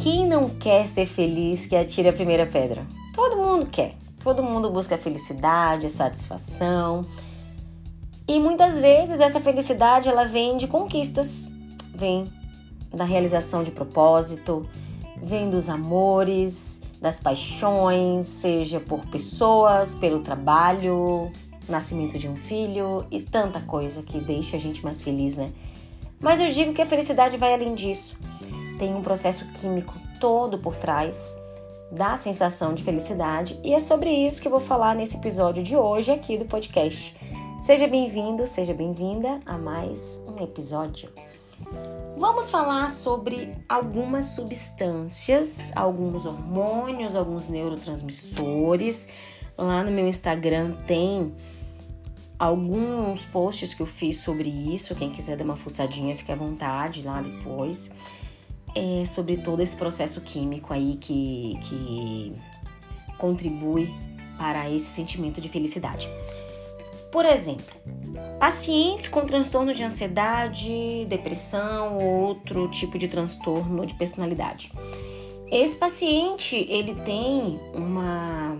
Quem não quer ser feliz que atire a primeira pedra? Todo mundo quer. Todo mundo busca felicidade, satisfação. E muitas vezes essa felicidade ela vem de conquistas, vem da realização de propósito, vem dos amores, das paixões, seja por pessoas, pelo trabalho, nascimento de um filho e tanta coisa que deixa a gente mais feliz, né? Mas eu digo que a felicidade vai além disso. Tem um processo químico todo por trás da sensação de felicidade e é sobre isso que eu vou falar nesse episódio de hoje aqui do podcast. Seja bem-vindo, seja bem-vinda a mais um episódio. Vamos falar sobre algumas substâncias, alguns hormônios, alguns neurotransmissores. Lá no meu Instagram tem alguns posts que eu fiz sobre isso. Quem quiser dar uma fuçadinha, fique à vontade lá depois. É sobre todo esse processo químico aí que, que contribui para esse sentimento de felicidade. Por exemplo, pacientes com transtorno de ansiedade, depressão ou outro tipo de transtorno de personalidade. Esse paciente, ele tem uma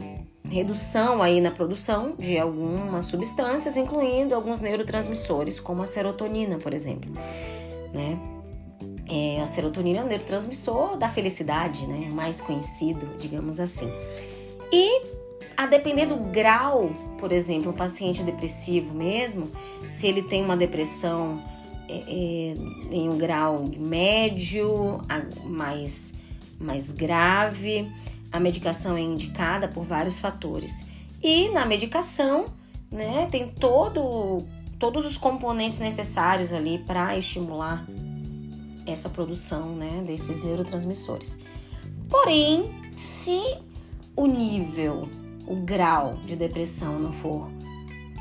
redução aí na produção de algumas substâncias, incluindo alguns neurotransmissores, como a serotonina, por exemplo, né? É, a serotonina é um neurotransmissor da felicidade, né? Mais conhecido, digamos assim. E a depender do grau, por exemplo, um paciente depressivo mesmo, se ele tem uma depressão é, é, em um grau médio, mais, mais grave, a medicação é indicada por vários fatores. E na medicação, né, tem todo, todos os componentes necessários ali para estimular essa produção, né, desses neurotransmissores. Porém, se o nível, o grau de depressão não for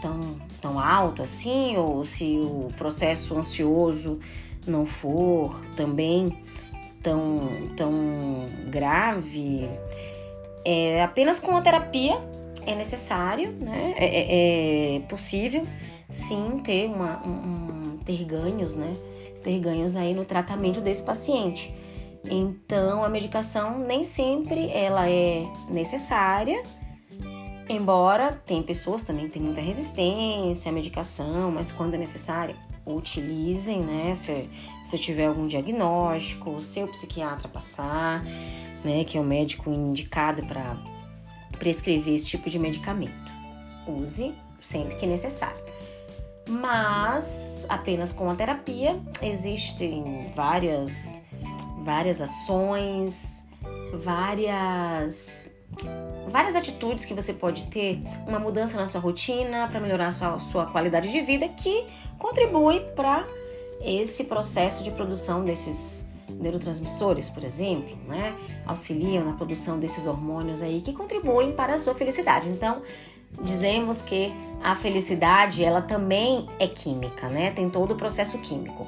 tão, tão alto assim, ou se o processo ansioso não for também tão, tão grave, é, apenas com a terapia é necessário, né? É, é, é possível sim ter, uma, um, ter ganhos, né? Ter ganhos aí no tratamento desse paciente. Então a medicação nem sempre ela é necessária, embora tem pessoas também que têm muita resistência à medicação, mas quando é necessária, utilizem, né? Se, se tiver algum diagnóstico, o seu psiquiatra passar, né? Que é o médico indicado para prescrever esse tipo de medicamento. Use sempre que necessário. Mas apenas com a terapia existem várias várias ações, várias várias atitudes que você pode ter, uma mudança na sua rotina para melhorar a sua, sua qualidade de vida que contribui para esse processo de produção desses neurotransmissores, por exemplo, né? Auxiliam na produção desses hormônios aí que contribuem para a sua felicidade. Então, dizemos que a felicidade, ela também é química, né? Tem todo o processo químico.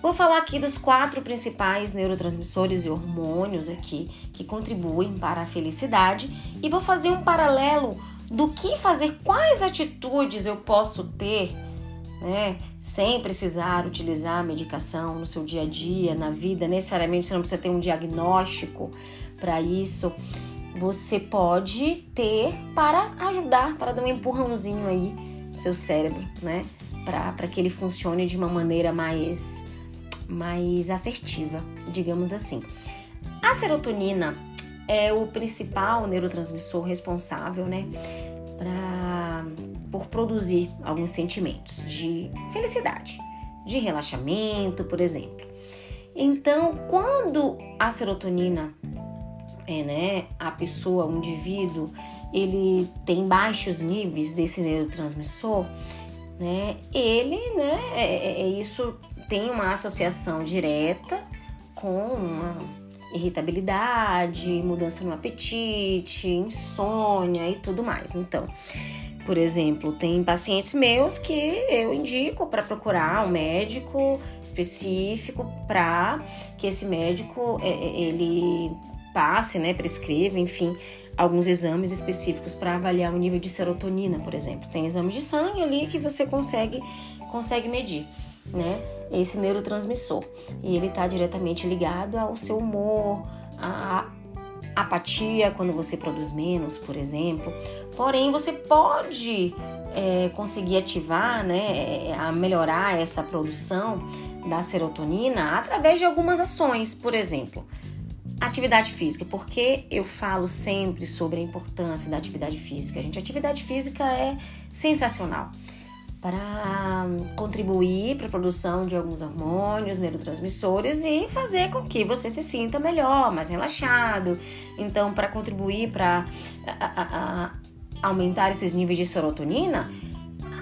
Vou falar aqui dos quatro principais neurotransmissores e hormônios aqui que contribuem para a felicidade e vou fazer um paralelo do que fazer, quais atitudes eu posso ter, né, sem precisar utilizar a medicação no seu dia a dia, na vida, necessariamente você não precisa ter um diagnóstico para isso. Você pode ter para ajudar, para dar um empurrãozinho aí no seu cérebro, né? Para que ele funcione de uma maneira mais mais assertiva, digamos assim. A serotonina é o principal neurotransmissor responsável, né, pra, por produzir alguns sentimentos de felicidade, de relaxamento, por exemplo. Então, quando a serotonina, é, né, a pessoa, o indivíduo, ele tem baixos níveis desse neurotransmissor, né, ele, né, é, é, é isso tem uma associação direta com uma irritabilidade, mudança no apetite, insônia e tudo mais. Então, por exemplo, tem pacientes meus que eu indico para procurar um médico específico para que esse médico é, é, ele passe, né, prescreva, enfim, alguns exames específicos para avaliar o nível de serotonina, por exemplo. Tem exames de sangue ali que você consegue consegue medir, né? esse neurotransmissor. E ele está diretamente ligado ao seu humor, a apatia quando você produz menos, por exemplo. Porém, você pode é, conseguir ativar, né, a melhorar essa produção da serotonina através de algumas ações, por exemplo, atividade física. Porque eu falo sempre sobre a importância da atividade física, gente. Atividade física é sensacional para contribuir para a produção de alguns hormônios, neurotransmissores e fazer com que você se sinta melhor, mais relaxado. Então, para contribuir para aumentar esses níveis de serotonina,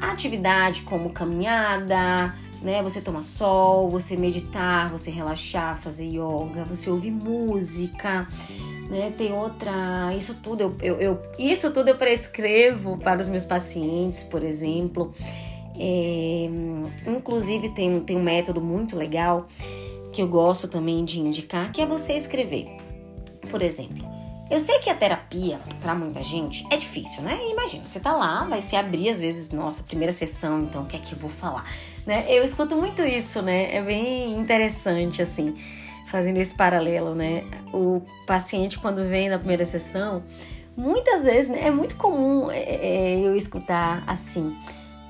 atividade como caminhada, né? Você tomar sol, você meditar, você relaxar, fazer yoga, você ouvir música, né? Tem outra, isso tudo eu, eu, eu isso tudo eu prescrevo para os meus pacientes, por exemplo. É, inclusive tem, tem um método muito legal que eu gosto também de indicar, que é você escrever. Por exemplo, eu sei que a terapia, para muita gente, é difícil, né? Imagina, você tá lá, vai se abrir às vezes, nossa, primeira sessão, então o que é que eu vou falar? Né? Eu escuto muito isso, né? É bem interessante, assim, fazendo esse paralelo, né? O paciente, quando vem na primeira sessão, muitas vezes, né, é muito comum é, é, eu escutar assim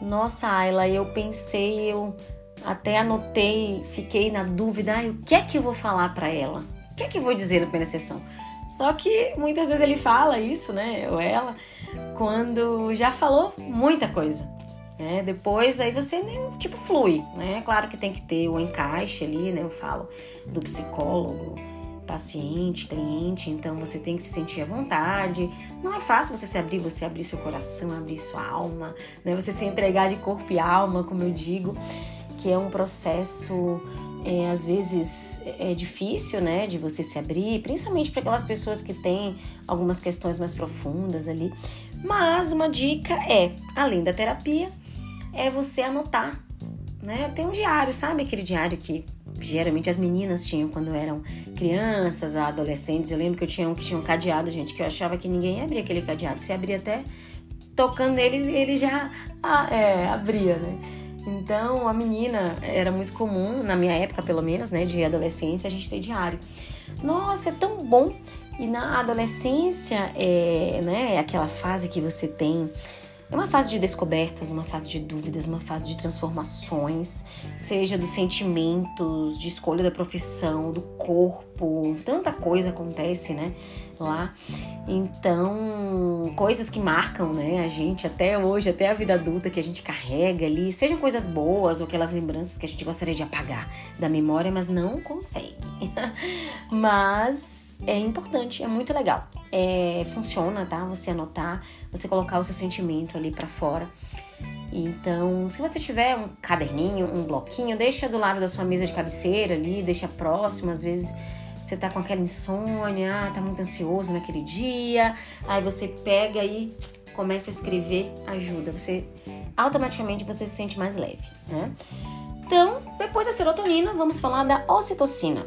nossa, Ayla, eu pensei, eu até anotei, fiquei na dúvida, ah, o que é que eu vou falar para ela? O que é que eu vou dizer na primeira sessão? Só que muitas vezes ele fala isso, né, ou ela, quando já falou muita coisa. Né? Depois aí você tipo flui, né? Claro que tem que ter o encaixe ali, né? Eu falo do psicólogo, paciente, cliente, então você tem que se sentir à vontade. Não é fácil você se abrir, você abrir seu coração, abrir sua alma, né? Você se entregar de corpo e alma, como eu digo, que é um processo é, às vezes é difícil, né, de você se abrir, principalmente para aquelas pessoas que têm algumas questões mais profundas ali. Mas uma dica é, além da terapia, é você anotar, né? Tem um diário, sabe aquele diário que geralmente as meninas tinham quando eram crianças, adolescentes. Eu lembro que eu tinha um que tinha um cadeado, gente, que eu achava que ninguém ia abrir aquele cadeado. Se abria até tocando nele, ele já ah, é, abria, né? Então, a menina era muito comum, na minha época pelo menos, né, de adolescência, a gente ter diário. Nossa, é tão bom! E na adolescência, é, né, é aquela fase que você tem é uma fase de descobertas, uma fase de dúvidas, uma fase de transformações, seja dos sentimentos, de escolha da profissão, do corpo, tanta coisa acontece, né? Lá. Então, coisas que marcam, né, a gente até hoje, até a vida adulta que a gente carrega ali, sejam coisas boas ou aquelas lembranças que a gente gostaria de apagar da memória, mas não consegue. mas é importante, é muito legal. É, funciona, tá? Você anotar, você colocar o seu sentimento ali para fora. Então, se você tiver um caderninho, um bloquinho, deixa do lado da sua mesa de cabeceira ali, deixa próximo. Às vezes você tá com aquela insônia, ah, tá muito ansioso naquele dia. Aí você pega e começa a escrever, ajuda. Você automaticamente você se sente mais leve, né? Então, depois da serotonina, vamos falar da ocitocina.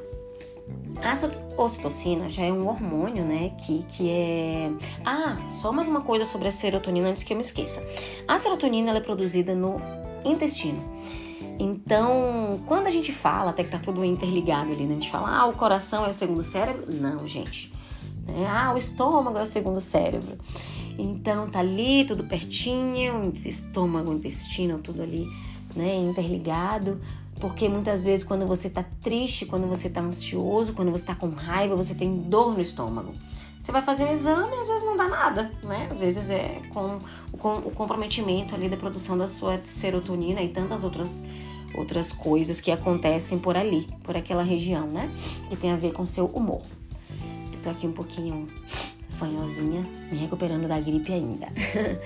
A ocitocina já é um hormônio, né? Que, que é. Ah, só mais uma coisa sobre a serotonina antes que eu me esqueça. A serotonina é produzida no intestino. Então, quando a gente fala, até que tá tudo interligado ali, né? A gente fala, ah, o coração é o segundo cérebro. Não, gente. Né? Ah, o estômago é o segundo cérebro. Então, tá ali tudo pertinho, estômago, intestino, tudo ali, né? Interligado. Porque muitas vezes quando você tá triste, quando você tá ansioso, quando você tá com raiva, você tem dor no estômago. Você vai fazer um exame e às vezes não dá nada, né? Às vezes é com o comprometimento ali da produção da sua serotonina e tantas outras outras coisas que acontecem por ali, por aquela região, né? Que tem a ver com seu humor. Eu tô aqui um pouquinho fanhosinha, me recuperando da gripe ainda.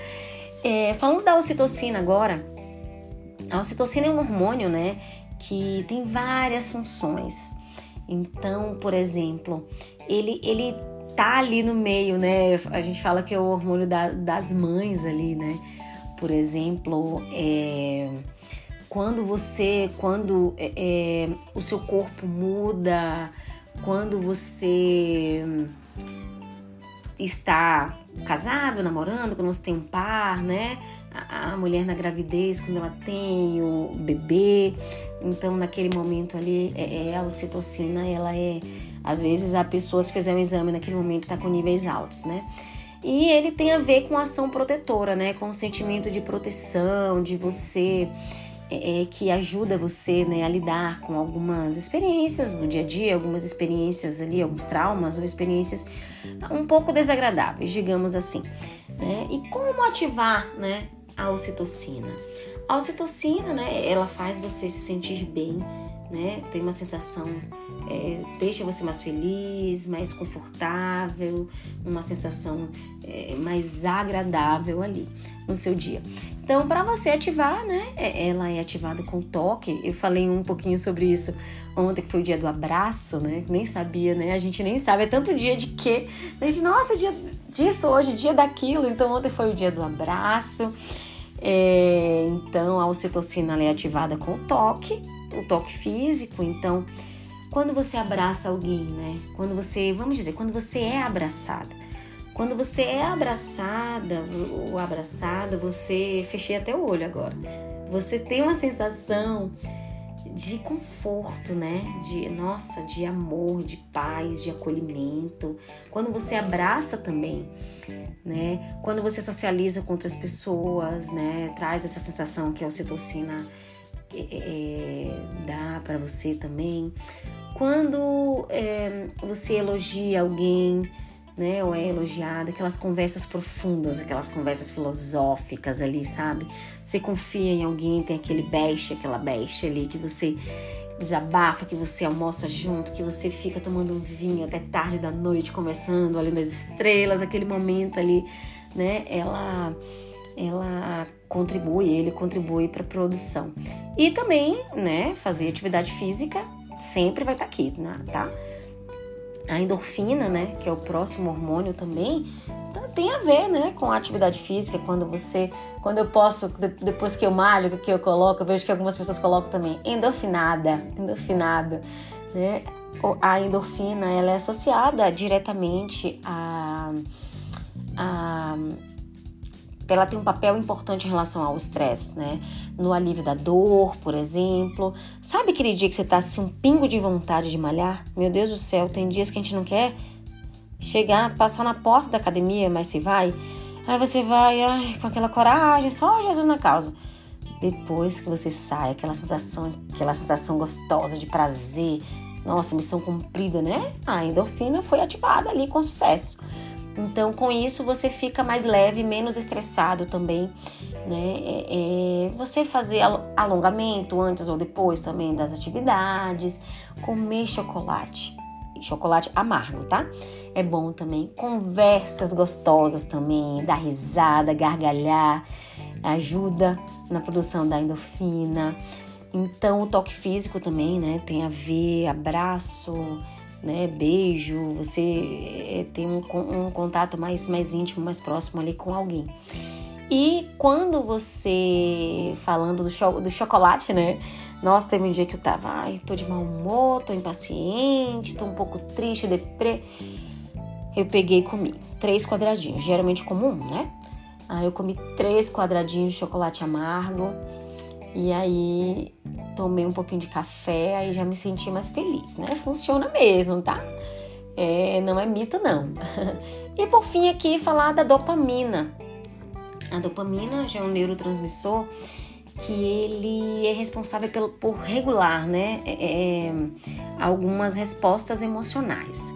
é, falando da ocitocina agora, a ocitocina é um hormônio, né? Que tem várias funções. Então, por exemplo, ele, ele tá ali no meio, né? A gente fala que é o hormônio da, das mães ali, né? Por exemplo, é, quando você, quando é, é o seu corpo muda, quando você está casado, namorando, quando você tem um par, né? A, mulher na gravidez, quando ela tem o bebê. Então, naquele momento ali, é, é a ocitocina, ela é. Às vezes a pessoa, se fizer um exame naquele momento, está com níveis altos, né? E ele tem a ver com ação protetora, né? Com o sentimento de proteção, de você é, é, que ajuda você né, a lidar com algumas experiências do dia a dia, algumas experiências ali, alguns traumas ou experiências um pouco desagradáveis, digamos assim. Né? E como ativar né, a ocitocina? A ocitocina, né, ela faz você se sentir bem, né? Tem uma sensação, é, deixa você mais feliz, mais confortável, uma sensação é, mais agradável ali no seu dia. Então, para você ativar, né? É, ela é ativada com toque. Eu falei um pouquinho sobre isso ontem, que foi o dia do abraço, né? Nem sabia, né? A gente nem sabe. É tanto dia de quê? A gente, nossa, dia disso hoje, dia daquilo. Então, ontem foi o dia do abraço. É, então, a ocitocina é ativada com toque, o toque físico. Então, quando você abraça alguém, né? Quando você, vamos dizer, quando você é abraçada quando você é abraçada ou abraçada, você fechei até o olho agora. Você tem uma sensação de conforto, né? De nossa, de amor, de paz, de acolhimento. Quando você abraça também, né? Quando você socializa com outras pessoas, né? Traz essa sensação que a ocitocina é, é, dá para você também. Quando é, você elogia alguém, né? Ou é elogiada, aquelas conversas profundas, aquelas conversas filosóficas ali, sabe? Você confia em alguém, tem aquele beijo, aquela beixa ali que você desabafa, que você almoça junto, que você fica tomando um vinho até tarde da noite, conversando, olhando as estrelas, aquele momento ali, né? Ela ela contribui, ele contribui para a produção. E também, né, fazer atividade física sempre vai estar tá aqui, né, tá? A endorfina, né, que é o próximo hormônio também, tá, tem a ver, né, com a atividade física. Quando você, quando eu posso, depois que eu malho, que eu coloco, eu vejo que algumas pessoas colocam também endorfinada, endorfinada, né? A endorfina, ela é associada diretamente a, a ela tem um papel importante em relação ao estresse, né? No alívio da dor, por exemplo. Sabe aquele dia que você tá assim, um pingo de vontade de malhar? Meu Deus do céu, tem dias que a gente não quer chegar, passar na porta da academia, mas se vai. Aí você vai ai, com aquela coragem, só Jesus na causa. Depois que você sai, aquela sensação, aquela sensação gostosa de prazer, nossa, missão cumprida, né? A endorfina foi ativada ali com sucesso. Então, com isso, você fica mais leve, menos estressado também, né? É, é, você fazer alongamento antes ou depois também das atividades, comer chocolate, chocolate amargo, tá? É bom também. Conversas gostosas também, dar risada, gargalhar, ajuda na produção da endorfina. Então, o toque físico também, né? Tem a ver, abraço, né, beijo, você eh, tem um, um contato mais, mais íntimo, mais próximo ali com alguém. E quando você, falando do, cho do chocolate, né? Nossa, teve um dia que eu tava, ai, tô de mau humor, tô impaciente, tô um pouco triste, deprê. Eu peguei e comi três quadradinhos, geralmente comum, né? Aí eu comi três quadradinhos de chocolate amargo. E aí tomei um pouquinho de café, aí já me senti mais feliz, né? Funciona mesmo, tá? É, não é mito, não. e por fim, aqui falar da dopamina. A dopamina já é um neurotransmissor que ele é responsável pelo, por regular, né? É, é, algumas respostas emocionais.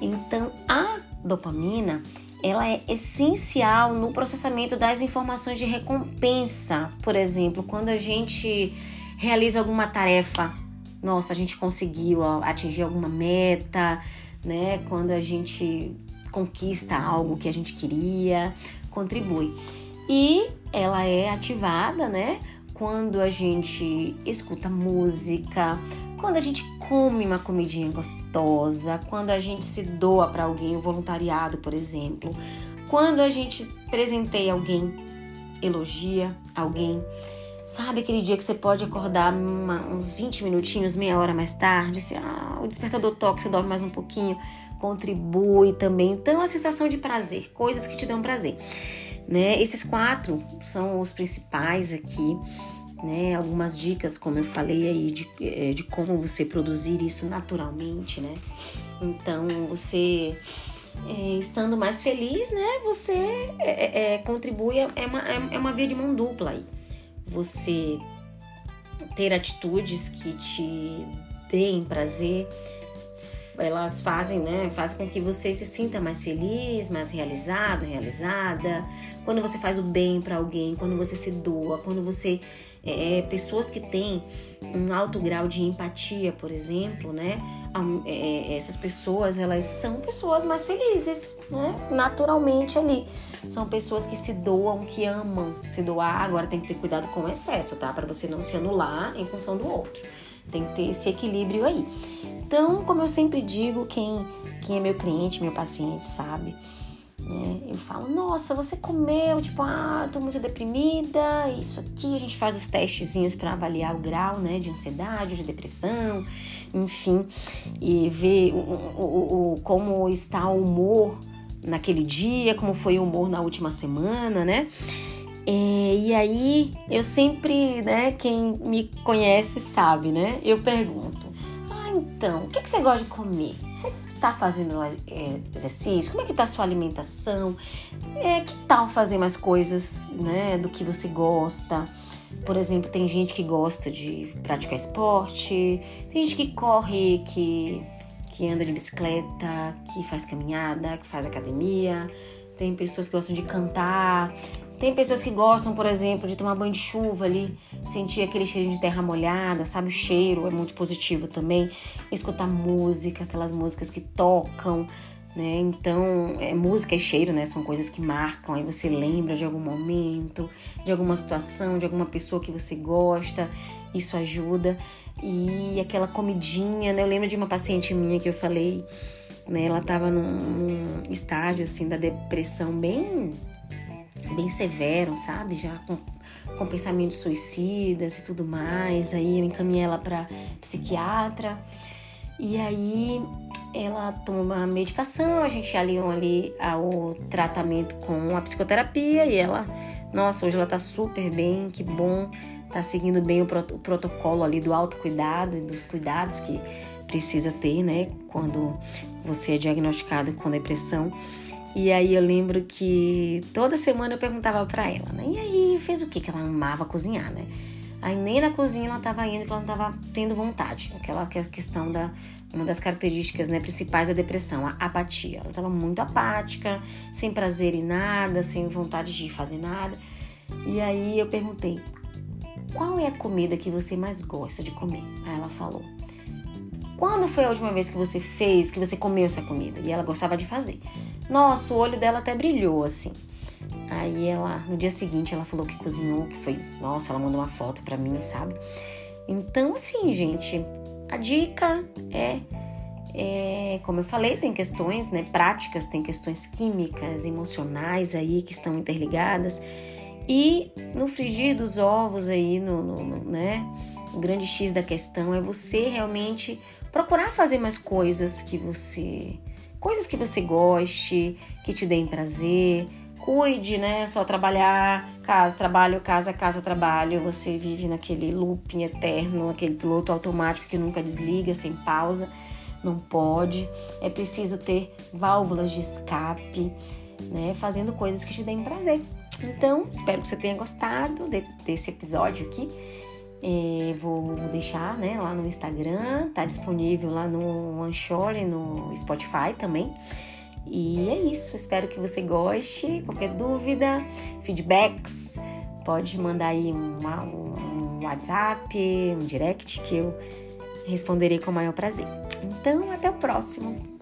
Então, a dopamina ela é essencial no processamento das informações de recompensa. Por exemplo, quando a gente realiza alguma tarefa, nossa, a gente conseguiu atingir alguma meta, né? Quando a gente conquista algo que a gente queria, contribui. E ela é ativada, né? Quando a gente escuta música, quando a gente come uma comidinha gostosa, quando a gente se doa para alguém, o voluntariado, por exemplo, quando a gente presenteia alguém, elogia alguém, Sabe aquele dia que você pode acordar uma, uns 20 minutinhos, meia hora mais tarde, assim, ah, o despertador toca, você dorme mais um pouquinho, contribui também. Então, a sensação de prazer, coisas que te dão prazer. Né? Esses quatro são os principais aqui. Né, algumas dicas, como eu falei aí, de, eh, de como você produzir isso naturalmente, né? Então, você é, estando mais feliz, né? Você é, é, contribui, é uma, é uma via de mão dupla aí você ter atitudes que te deem prazer, elas fazem, né, fazem com que você se sinta mais feliz, mais realizado, realizada. Quando você faz o bem para alguém, quando você se doa, quando você é, é, pessoas que têm um alto grau de empatia, por exemplo, né? É, é, essas pessoas, elas são pessoas mais felizes, né? Naturalmente ali. São pessoas que se doam, que amam se doar. Agora tem que ter cuidado com o excesso, tá? Para você não se anular em função do outro. Tem que ter esse equilíbrio aí. Então, como eu sempre digo, quem, quem é meu cliente, meu paciente, sabe? Né? Eu falo, nossa, você comeu, tipo, ah, tô muito deprimida, isso aqui, a gente faz os testezinhos para avaliar o grau, né, de ansiedade, de depressão, enfim, e ver o, o, o, como está o humor naquele dia, como foi o humor na última semana, né? É, e aí eu sempre, né, quem me conhece sabe, né? Eu pergunto, ah, então, o que, que você gosta de comer? Você tá fazendo é, exercício? Como é que tá a sua alimentação? É, que tal fazer mais coisas, né, do que você gosta? Por exemplo, tem gente que gosta de praticar esporte, tem gente que corre, que, que anda de bicicleta, que faz caminhada, que faz academia, tem pessoas que gostam de cantar, tem pessoas que gostam, por exemplo, de tomar banho de chuva ali, sentir aquele cheiro de terra molhada, sabe? O cheiro é muito positivo também. Escutar música, aquelas músicas que tocam, né? Então, é, música e cheiro, né? São coisas que marcam. Aí você lembra de algum momento, de alguma situação, de alguma pessoa que você gosta. Isso ajuda. E aquela comidinha, né? Eu lembro de uma paciente minha que eu falei, né? Ela tava num, num estágio, assim, da depressão bem bem severo, sabe? Já com, com pensamentos suicidas e tudo mais. Aí eu encaminhei ela para psiquiatra. E aí ela toma medicação, a gente alinhou ali o tratamento com a psicoterapia e ela, nossa, hoje ela tá super bem, que bom, tá seguindo bem o, prot o protocolo ali do autocuidado e dos cuidados que precisa ter, né, quando você é diagnosticado com depressão. E aí eu lembro que toda semana eu perguntava para ela, né? E aí, fez o que? Que ela amava cozinhar, né? Aí nem na cozinha ela tava indo, ela não tava tendo vontade. Aquela questão da uma das características né, principais da depressão, a apatia. Ela estava muito apática, sem prazer em nada, sem vontade de fazer nada. E aí eu perguntei: qual é a comida que você mais gosta de comer? Aí ela falou: quando foi a última vez que você fez, que você comeu essa comida? E ela gostava de fazer. Nossa, o olho dela até brilhou assim. Aí ela, no dia seguinte, ela falou que cozinhou, que foi, nossa, ela mandou uma foto para mim, sabe? Então, assim, gente, a dica é, é, como eu falei, tem questões, né, práticas, tem questões químicas, emocionais aí que estão interligadas. E no frigir dos ovos aí, no, no, no né, o grande X da questão é você realmente procurar fazer mais coisas que você coisas que você goste, que te deem prazer. Cuide, né? Só trabalhar, casa, trabalho, casa, casa, trabalho. Você vive naquele looping eterno, aquele piloto automático que nunca desliga, sem pausa. Não pode. É preciso ter válvulas de escape, né? Fazendo coisas que te deem prazer. Então, espero que você tenha gostado desse episódio aqui. É, vou deixar né, lá no Instagram, tá disponível lá no Anchor e no Spotify também. E é isso, espero que você goste. Qualquer dúvida, feedbacks, pode mandar aí um WhatsApp, um direct que eu responderei com o maior prazer. Então, até o próximo.